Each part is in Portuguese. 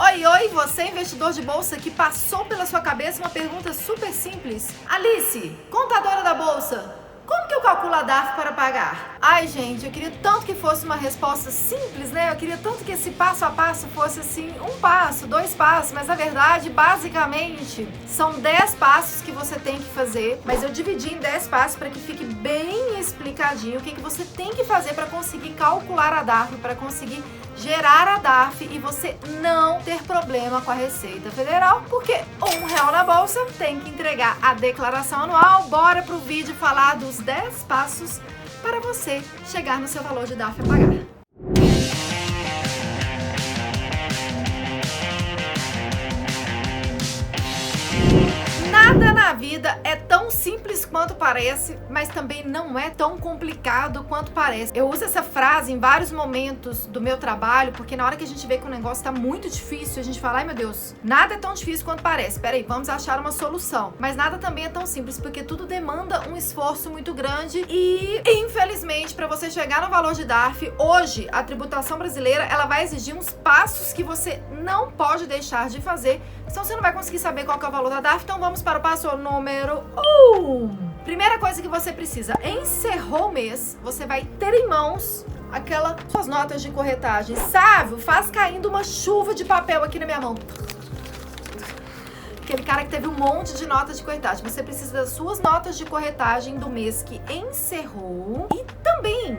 Oi, oi, você investidor de bolsa que passou pela sua cabeça uma pergunta super simples. Alice, contadora da bolsa, como que eu calculo a DARF para pagar? Ai, gente, eu queria tanto que fosse uma resposta simples, né? Eu queria tanto que esse passo a passo fosse assim, um passo, dois passos, mas na verdade, basicamente, são dez passos que você tem que fazer, mas eu dividi em dez passos para que fique bem explicadinho o que, que você tem que fazer para conseguir calcular a DARF, para conseguir gerar a DARF e você não ter problema com a Receita Federal, porque um real na bolsa tem que entregar a declaração anual. Bora pro vídeo falar dos 10 passos para você chegar no seu valor de DARF a pagar. Vida é tão simples quanto parece, mas também não é tão complicado quanto parece. Eu uso essa frase em vários momentos do meu trabalho, porque na hora que a gente vê que o negócio tá muito difícil, a gente fala, ai meu Deus, nada é tão difícil quanto parece. Peraí, vamos achar uma solução. Mas nada também é tão simples, porque tudo demanda um esforço muito grande e, infelizmente, para você chegar no valor de DARF, hoje a tributação brasileira ela vai exigir uns passos que você não pode deixar de fazer, senão você não vai conseguir saber qual é o valor da DARF. Então vamos para o passo número 1. Um. Primeira coisa que você precisa, encerrou o mês, você vai ter em mãos aquelas suas notas de corretagem. Sávio, faz caindo uma chuva de papel aqui na minha mão. Aquele cara que teve um monte de notas de corretagem. Você precisa das suas notas de corretagem do mês que encerrou e também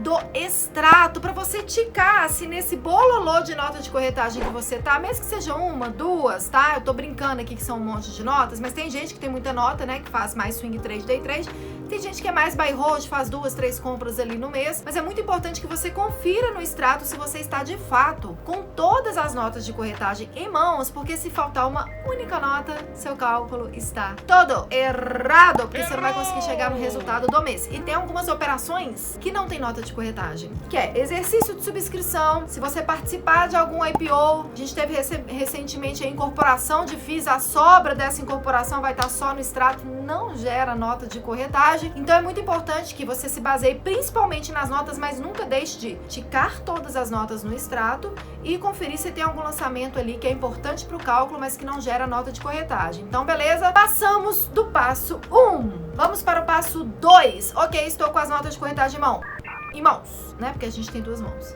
do extrato para você ticar se nesse bololô de nota de corretagem que você tá, mesmo que seja uma, duas, tá? Eu tô brincando aqui que são um monte de notas, mas tem gente que tem muita nota, né, que faz mais swing trade, day trade. Tem gente que é mais buy hold, faz duas, três compras ali no mês, mas é muito importante que você confira no extrato se você está de fato com todas as notas de corretagem em mãos, porque se faltar uma única nota, seu cálculo está todo errado, porque você não vai conseguir chegar no resultado do mês. E tem algumas operações que não tem nota de corretagem, que é exercício de subscrição, se você participar de algum IPO, a gente teve recentemente a incorporação de FIIs, a sobra dessa incorporação vai estar só no extrato, não gera nota de corretagem. Então é muito importante que você se baseie principalmente nas notas, mas nunca deixe de ticar todas as notas no extrato e conferir se tem algum lançamento ali que é importante para o cálculo, mas que não gera nota de corretagem. Então, beleza? Passamos do passo 1. Um. Vamos para o passo 2. Ok, estou com as notas de corretagem em mão. Em mãos, né? Porque a gente tem duas mãos.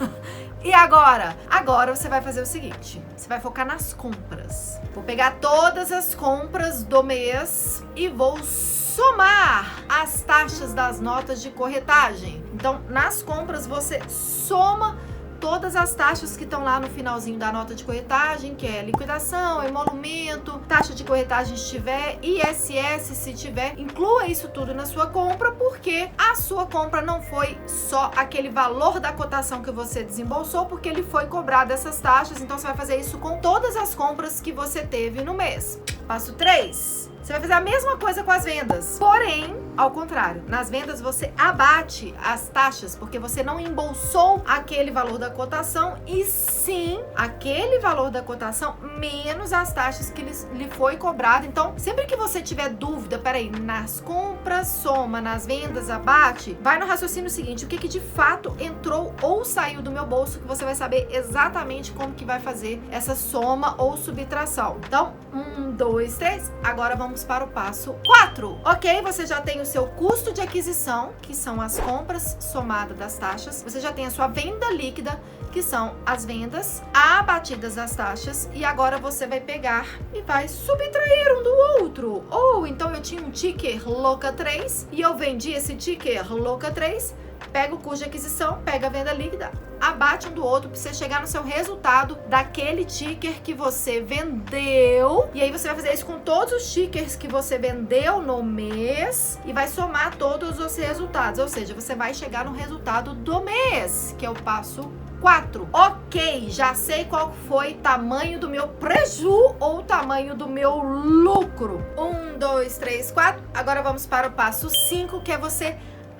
E agora? Agora você vai fazer o seguinte: você vai focar nas compras. Vou pegar todas as compras do mês e vou somar as taxas das notas de corretagem. Então, nas compras você soma todas as taxas que estão lá no finalzinho da nota de corretagem, que é liquidação, emolumento, taxa de corretagem se tiver, ISS se tiver, inclua isso tudo na sua compra, porque a sua compra não foi só aquele valor da cotação que você desembolsou, porque ele foi cobrado essas taxas, então você vai fazer isso com todas as compras que você teve no mês. Passo 3 você vai fazer a mesma coisa com as vendas. Porém, ao contrário, nas vendas você abate as taxas, porque você não embolsou aquele valor da cotação e sim aquele valor da cotação menos as taxas que lhe foi cobrado. Então, sempre que você tiver dúvida, peraí, nas compras soma, nas vendas abate, vai no raciocínio seguinte: o que, que de fato entrou ou saiu do meu bolso, que você vai saber exatamente como que vai fazer essa soma ou subtração. Então, um, dois, três. Agora vamos para o passo 4. Ok, você já tem o seu custo de aquisição, que são as compras somadas das taxas. Você já tem a sua venda líquida, que são as vendas abatidas das taxas. E agora você vai pegar e vai subtrair um do outro. Ou então eu tinha um ticker louca 3 e eu vendi esse ticker louca 3 pega o custo de aquisição, pega a venda líquida, abate um do outro para você chegar no seu resultado daquele ticker que você vendeu. E aí você vai fazer isso com todos os tickers que você vendeu no mês e vai somar todos os resultados. Ou seja, você vai chegar no resultado do mês, que é o passo 4. Ok, já sei qual foi o tamanho do meu preju ou o tamanho do meu lucro. 1, 2, 3, 4. Agora vamos para o passo 5, que é você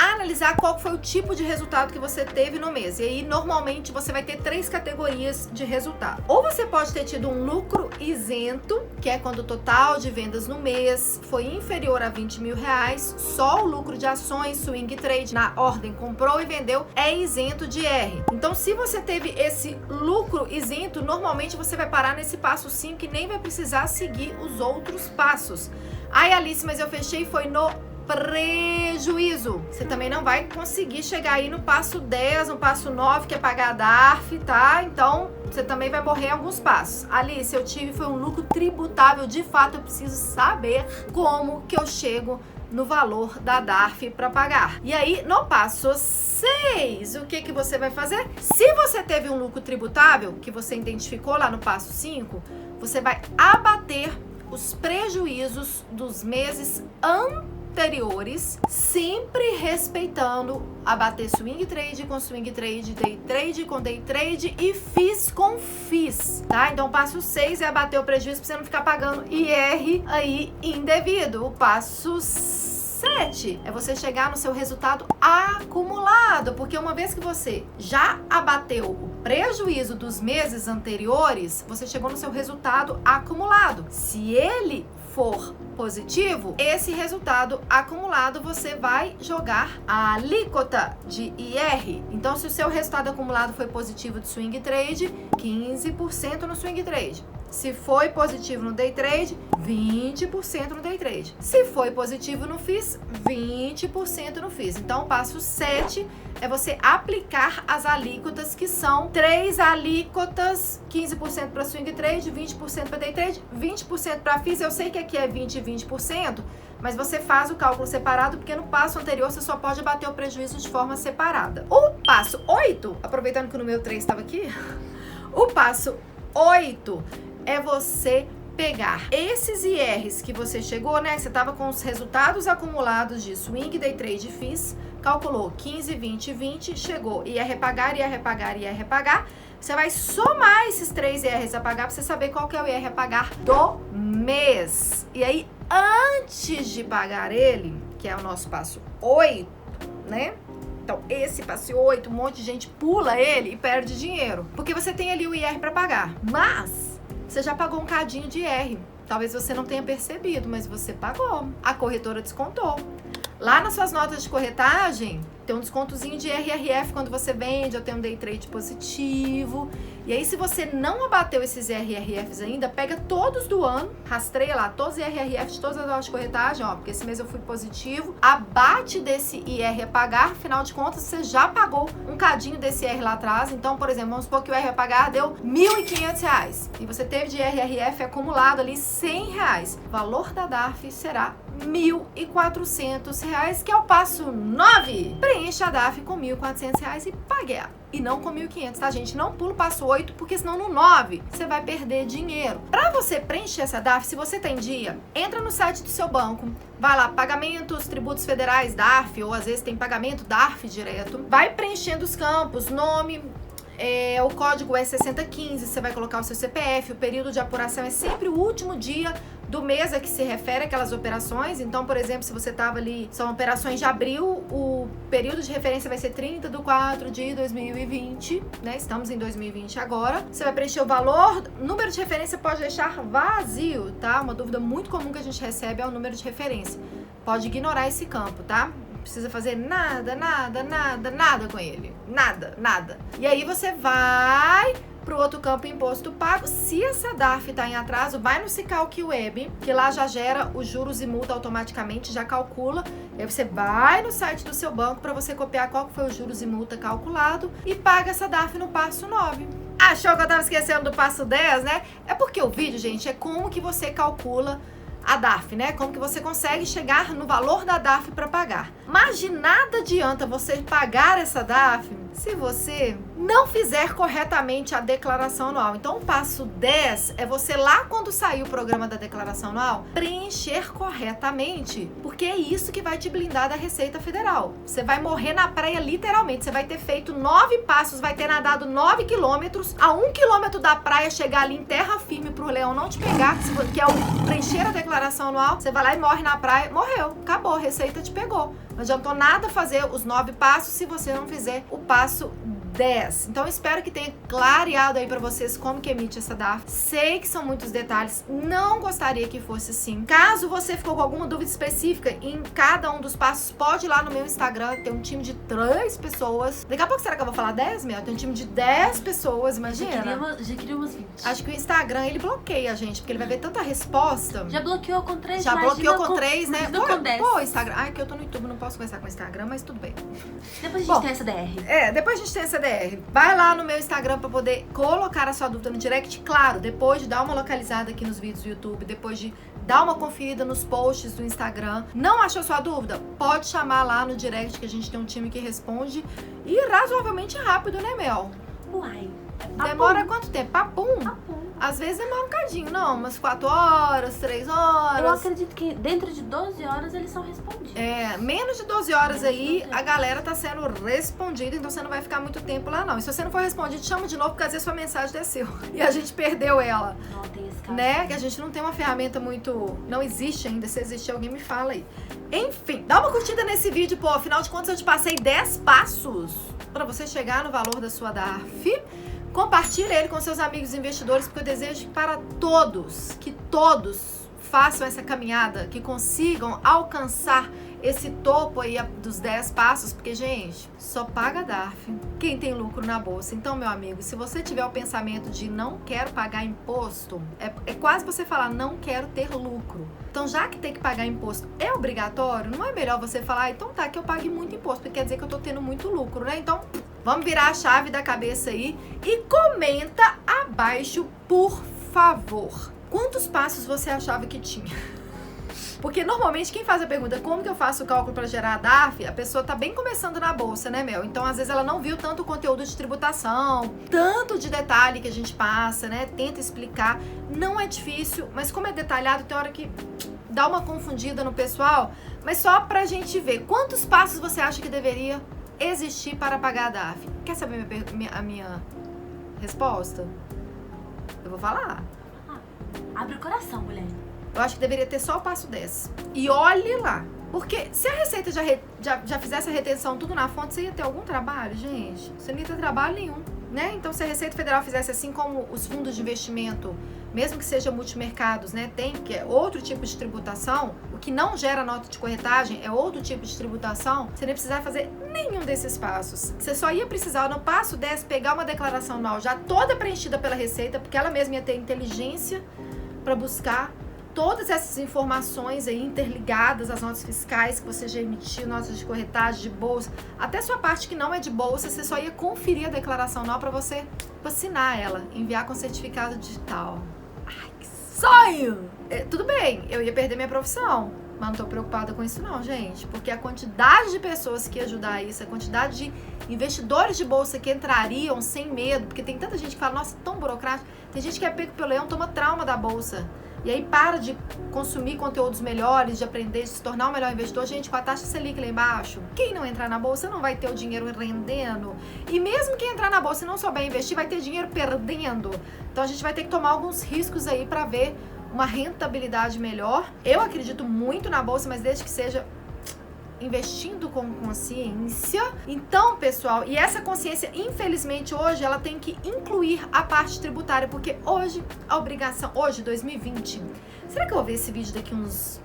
analisar qual foi o tipo de resultado que você teve no mês. E aí, normalmente, você vai ter três categorias de resultado. Ou você pode ter tido um lucro isento, que é quando o total de vendas no mês foi inferior a 20 mil reais, só o lucro de ações, swing trade, na ordem comprou e vendeu, é isento de R. Então, se você teve esse lucro isento, normalmente você vai parar nesse passo 5 e nem vai precisar seguir os outros passos. Ai, Alice, mas eu fechei foi no prejuízo. Você também não vai conseguir chegar aí no passo 10, no passo 9, que é pagar a DARF, tá? Então, você também vai morrer em alguns passos. Alice, eu tive foi um lucro tributável. De fato, eu preciso saber como que eu chego no valor da DARF para pagar. E aí, no passo 6, o que que você vai fazer? Se você teve um lucro tributável, que você identificou lá no passo 5, você vai abater os prejuízos dos meses anteriores, sempre respeitando abater swing trade com swing trade, day trade com day trade e FIS com FIS, tá? Então o passo 6 é abater o prejuízo para você não ficar pagando IR aí indevido. O passo 7 é você chegar no seu resultado acumulado, porque uma vez que você já abateu o prejuízo dos meses anteriores, você chegou no seu resultado acumulado. Se ele for positivo, esse resultado acumulado você vai jogar a alíquota de IR. Então, se o seu resultado acumulado foi positivo de swing trade, 15% no swing trade. Se foi positivo no day trade, 20% no day trade. Se foi positivo no FIS, 20% no FIS. Então, o passo 7 é você aplicar as alíquotas, que são três alíquotas, 15% para swing trade, 20% para day trade, 20% para FIS. Eu sei que aqui é 20 e 20%, mas você faz o cálculo separado, porque no passo anterior você só pode bater o prejuízo de forma separada. O passo 8, aproveitando que o número 3 estava aqui, o passo 8 é você pegar esses IRs que você chegou, né? Você estava com os resultados acumulados de swing, day trade FIS, calculou 15, 20, 20, chegou, ia repagar, ia repagar, ia repagar. Você vai somar esses três IRs a pagar para você saber qual que é o IR a pagar do mês. E aí, antes de pagar ele, que é o nosso passo 8, né? Então, esse passo 8, um monte de gente pula ele e perde dinheiro. Porque você tem ali o IR para pagar. Mas você já pagou um cadinho de R. Talvez você não tenha percebido, mas você pagou. A corretora descontou. Lá nas suas notas de corretagem, tem um descontozinho de RRF quando você vende, eu tenho um day trade positivo. E aí, se você não abateu esses RRFs ainda, pega todos do ano, rastreia lá todos os RRFs todas as horas de corretagem, ó, porque esse mês eu fui positivo, abate desse IR a pagar, afinal de contas, você já pagou um cadinho desse IR lá atrás. Então, por exemplo, vamos supor que o IR a pagar deu R$ 1.500 e você teve de RRF acumulado ali 100 reais. O valor da DARF será R$ 1.400, que é o passo 9. Preencha a DAF com R$ 1.400 e pague ela. E não com 1.500, tá, gente? Não pula o passo 8, porque senão no 9 você vai perder dinheiro. Para você preencher essa DAF, se você tem dia, entra no site do seu banco, vai lá, pagamentos, tributos federais, DAF, ou às vezes tem pagamento DAF direto. Vai preenchendo os campos, nome, é, o código é 6015, você vai colocar o seu CPF, o período de apuração é sempre o último dia do mês a que se refere aquelas operações. Então, por exemplo, se você estava ali, são operações de abril, o período de referência vai ser 30 de 4 de 2020, né? Estamos em 2020 agora. Você vai preencher o valor, número de referência pode deixar vazio, tá? Uma dúvida muito comum que a gente recebe é o número de referência. Pode ignorar esse campo, tá? Precisa fazer nada, nada, nada, nada com ele. Nada, nada. E aí você vai para o outro campo imposto pago. Se essa DARF está em atraso, vai no Cicalc Web, que lá já gera os juros e multa automaticamente, já calcula. Aí você vai no site do seu banco para você copiar qual foi os juros e multa calculado e paga essa DARF no passo 9. Achou que eu estava esquecendo do passo 10, né? É porque o vídeo, gente, é como que você calcula a DARF, né? Como que você consegue chegar no valor da DARF para pagar. Mas de nada adianta você pagar essa DARF se você não fizer corretamente a declaração anual. Então, o passo 10 é você lá quando sair o programa da declaração anual, preencher corretamente, porque é isso que vai te blindar da Receita Federal. Você vai morrer na praia literalmente. Você vai ter feito nove passos, vai ter nadado nove quilômetros, a um quilômetro da praia chegar ali em terra firme pro leão não te pegar, que é o preencher a declaração anual. Você vai lá e morre na praia, morreu, acabou, a Receita te pegou. Não adiantou nada fazer os nove passos se você não fizer o passo 10. Então espero que tenha clareado aí para vocês como que emite essa DARF. Sei que são muitos detalhes, não gostaria que fosse assim. Caso você ficou com alguma dúvida específica em cada um dos passos, pode ir lá no meu Instagram, tem um time de três pessoas. Daqui a pouco será que eu vou falar 10, meu? Tem um time de 10 pessoas, imagina. Já queria, uma, já queria umas 20. Acho que o Instagram ele bloqueia a gente, porque ele vai ver tanta resposta. Já bloqueou com 3, Já bloqueou com 3, né? Pô, com 10. pô, Instagram. Ai, que eu tô no YouTube, não posso conversar com o Instagram, mas tudo bem. Depois a gente Bom, tem essa DR. É, depois a gente tem essa DR. Vai lá no meu Instagram para poder colocar a sua dúvida no direct. Claro, depois de dar uma localizada aqui nos vídeos do YouTube, depois de dar uma conferida nos posts do Instagram. Não achou sua dúvida? Pode chamar lá no direct que a gente tem um time que responde e razoavelmente rápido, né, Mel? Uai. Demora quanto tempo? Papum? Papum. Às vezes demora um cadinho, não, umas 4 horas, 3 Eu horas. acredito que dentro de 12 horas eles são respondidos. É, menos de 12 horas Menos aí, 12 a horas. galera tá sendo respondida, então você não vai ficar muito tempo lá, não. E se você não for respondido, chama de novo, porque às vezes sua mensagem desceu. E a gente perdeu ela, Não tem esse caso. né? Que a gente não tem uma ferramenta muito. Não existe ainda. Se existir, alguém me fala aí. Enfim, dá uma curtida nesse vídeo, pô. Afinal de contas, eu te passei 10 passos pra você chegar no valor da sua DARF. Compartilhe ele com seus amigos investidores, porque eu desejo para todos, que todos façam essa caminhada, que consigam alcançar esse topo aí dos 10 passos, porque, gente, só paga DARF quem tem lucro na bolsa. Então, meu amigo, se você tiver o pensamento de não quero pagar imposto, é, é quase você falar não quero ter lucro. Então, já que tem que pagar imposto é obrigatório, não é melhor você falar, ah, então tá, que eu pague muito imposto, porque quer dizer que eu tô tendo muito lucro, né? Então, vamos virar a chave da cabeça aí e comenta abaixo, por favor. Quantos passos você achava que tinha? Porque normalmente quem faz a pergunta como que eu faço o cálculo para gerar a DARF, a pessoa tá bem começando na bolsa, né, Mel? Então às vezes ela não viu tanto o conteúdo de tributação, tanto de detalhe que a gente passa, né? Tenta explicar. Não é difícil, mas como é detalhado, tem hora que dá uma confundida no pessoal. Mas só pra gente ver, quantos passos você acha que deveria existir para pagar a DARF? Quer saber a minha resposta? Eu vou falar. Abre o coração, mulher. Eu acho que deveria ter só o passo 10. E olhe lá. Porque se a Receita já, re- já, já fizesse a retenção tudo na fonte, você ia ter algum trabalho, gente? Você não ia ter trabalho nenhum, né? Então, se a Receita Federal fizesse assim como os fundos de investimento, mesmo que seja multimercados, né? Tem, que é outro tipo de tributação, o que não gera nota de corretagem é outro tipo de tributação, você nem precisava fazer nenhum desses passos. Você só ia precisar, no passo 10, pegar uma declaração anual já toda preenchida pela Receita, porque ela mesma ia ter inteligência para buscar todas essas informações aí interligadas às notas fiscais que você já emitiu, notas de corretagem, de bolsa, até sua parte que não é de bolsa, você só ia conferir a declaração anual para você assinar ela, enviar com certificado digital. Ai, que sonho! É, tudo bem, eu ia perder minha profissão, mas não tô preocupada com isso não, gente, porque a quantidade de pessoas que ia ajudar isso, a quantidade de investidores de bolsa que entrariam sem medo, porque tem tanta gente que fala, nossa, tão burocrático, tem gente que é pego pelo leão, toma trauma da bolsa. E aí para de consumir conteúdos melhores, de aprender, de se tornar um melhor investidor. Gente, com a taxa Selic lá embaixo, quem não entrar na bolsa não vai ter o dinheiro rendendo. E mesmo quem entrar na bolsa e não souber investir, vai ter dinheiro perdendo. Então a gente vai ter que tomar alguns riscos aí para ver uma rentabilidade melhor. Eu acredito muito na bolsa, mas desde que seja investindo com consciência. Então, pessoal, e essa consciência, infelizmente, hoje ela tem que incluir a parte tributária, porque hoje a obrigação, hoje, 2020, será que eu vou ver esse vídeo daqui uns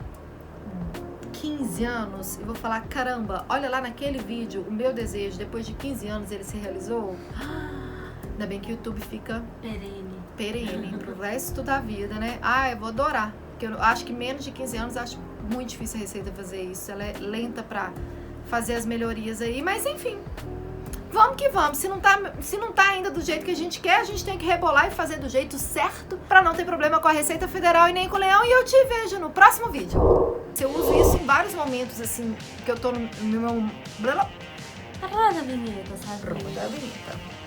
15 anos e vou falar, caramba, olha lá naquele vídeo, o meu desejo, depois de 15 anos ele se realizou? Ainda bem que o YouTube fica Perene. perene pro resto da vida, né? Ah, eu vou adorar. Porque eu acho que menos de 15 anos acho muito difícil a Receita fazer isso. Ela é lenta pra fazer as melhorias aí, mas enfim. Vamos que vamos. Se não, tá, se não tá ainda do jeito que a gente quer, a gente tem que rebolar e fazer do jeito certo pra não ter problema com a Receita Federal e nem com o Leão. E eu te vejo no próximo vídeo. Eu uso isso em vários momentos, assim, que eu tô no, no meu. Roda a vinheta, sabe? Roda a vinheta.